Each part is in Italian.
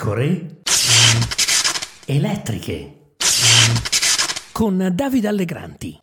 pecore elettriche con Davide Allegranti.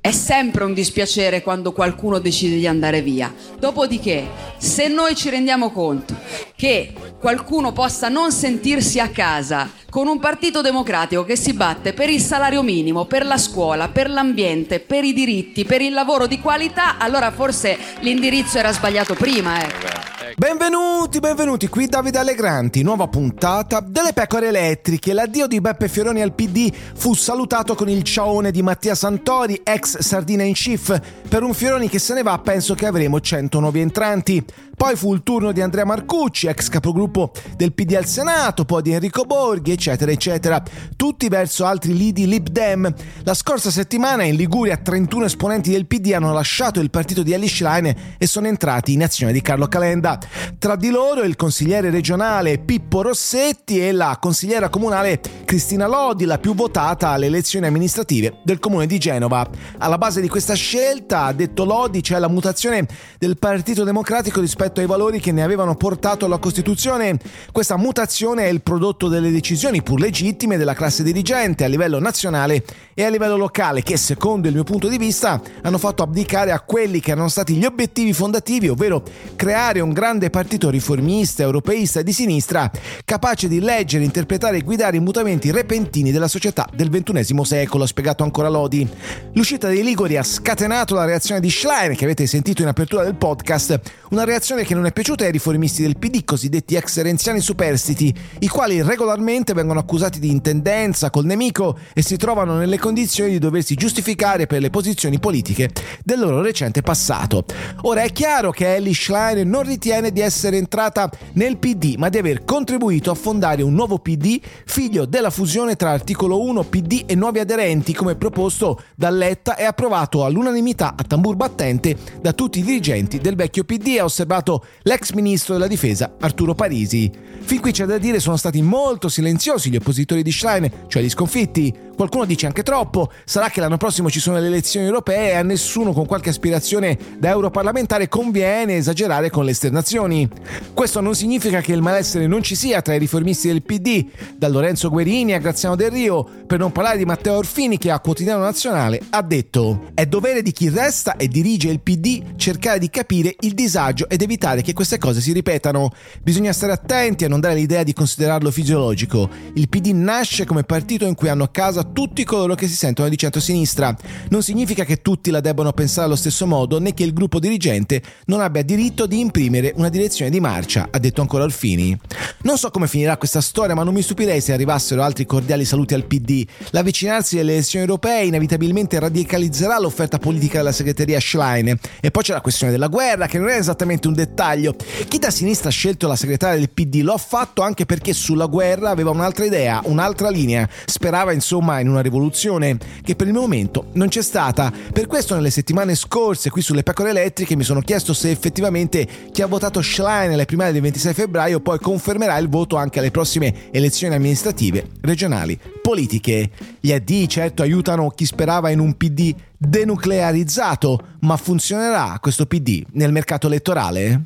È sempre un dispiacere quando qualcuno decide di andare via. Dopodiché, se noi ci rendiamo conto che qualcuno possa non sentirsi a casa con un partito democratico che si batte per il salario minimo, per la scuola, per l'ambiente, per i diritti, per il lavoro di qualità, allora forse l'indirizzo era sbagliato prima. Eh. Benvenuti, benvenuti, qui Davide Allegranti, nuova puntata delle pecore elettriche. L'addio di Beppe Fioroni al PD fu salutato con il ciaone di Mattia Santori, ex Sardina in Chief. Per un Fioroni che se ne va penso che avremo 100 nuovi entranti. Poi fu il turno di Andrea Marcucci, ex capogruppo del PD al Senato, poi di Enrico Borghi, eccetera, eccetera. Tutti verso altri lidi Lib Dem. La scorsa settimana in Liguria 31 esponenti del PD hanno lasciato il partito di Alice Schlein e sono entrati in azione di Carlo Calenda. Tra di loro il consigliere regionale Pippo Rossetti e la consigliera comunale Cristina Lodi, la più votata alle elezioni amministrative del comune di Genova. Alla base di questa scelta, ha detto Lodi, c'è la mutazione del Partito Democratico rispetto ai valori che ne avevano portato alla Costituzione. Questa mutazione è il prodotto delle decisioni pur legittime della classe dirigente a livello nazionale e a livello locale che, secondo il mio punto di vista, hanno fatto abdicare a quelli che erano stati gli obiettivi fondativi, ovvero creare un grande partito riformista, europeista di sinistra, capace di leggere, interpretare e guidare i mutamenti repentini della società del XXI secolo, ha spiegato ancora Lodi. L'uscita dei Liguri ha scatenato la reazione di Schlein, che avete sentito in apertura del podcast, una reazione che non è piaciuta ai riformisti del PD, cosiddetti ex renziani superstiti, i quali regolarmente vengono accusati di intendenza col nemico e si trovano nelle condizioni di doversi giustificare per le posizioni politiche del loro recente passato. Ora è chiaro che Ellie Schlein non ritiene di essere entrata nel PD, ma di aver contribuito a fondare un nuovo PD, figlio della fusione tra articolo 1 PD e nuovi aderenti, come proposto da Letta e approvato all'unanimità a tambur battente da tutti i dirigenti del vecchio PD, ha osservato l'ex ministro della difesa Arturo Parisi. Fin qui c'è da dire sono stati molto silenziosi gli oppositori di Schlein, cioè gli sconfitti. Qualcuno dice anche troppo, sarà che l'anno prossimo ci sono le elezioni europee e a nessuno con qualche aspirazione da europarlamentare conviene esagerare con le esternazioni. Questo non significa che il malessere non ci sia tra i riformisti del PD, da Lorenzo Guerini a Graziano Del Rio, per non parlare di Matteo Orfini che a Quotidiano Nazionale ha detto «È dovere di chi resta e dirige il PD cercare di capire il disagio ed evitare che queste cose si ripetano. Bisogna stare attenti a non dare l'idea di considerarlo fisiologico. Il PD nasce come partito in cui hanno a casa tutti coloro che si sentono di centro-sinistra. Non significa che tutti la debbano pensare allo stesso modo né che il gruppo dirigente non abbia diritto di imprimere una direzione di marcia, ha detto ancora Alfini. Non so come finirà questa storia, ma non mi stupirei se arrivassero altri cordiali saluti al PD. L'avvicinarsi delle elezioni europee inevitabilmente radicalizzerà l'offerta politica della segreteria Schlein. E poi c'è la questione della guerra, che non è esattamente un dettaglio. Chi da sinistra ha scelto la segretaria del PD lo ha fatto anche perché sulla guerra aveva un'altra idea, un'altra linea. Sperava insomma in una rivoluzione che per il momento non c'è stata. Per questo nelle settimane scorse qui sulle pecore elettriche mi sono chiesto se effettivamente chi ha votato Schlein alle primarie del 26 febbraio poi confermerà il voto anche alle prossime elezioni amministrative, regionali, politiche. Gli AD certo aiutano chi sperava in un PD denuclearizzato, ma funzionerà questo PD nel mercato elettorale?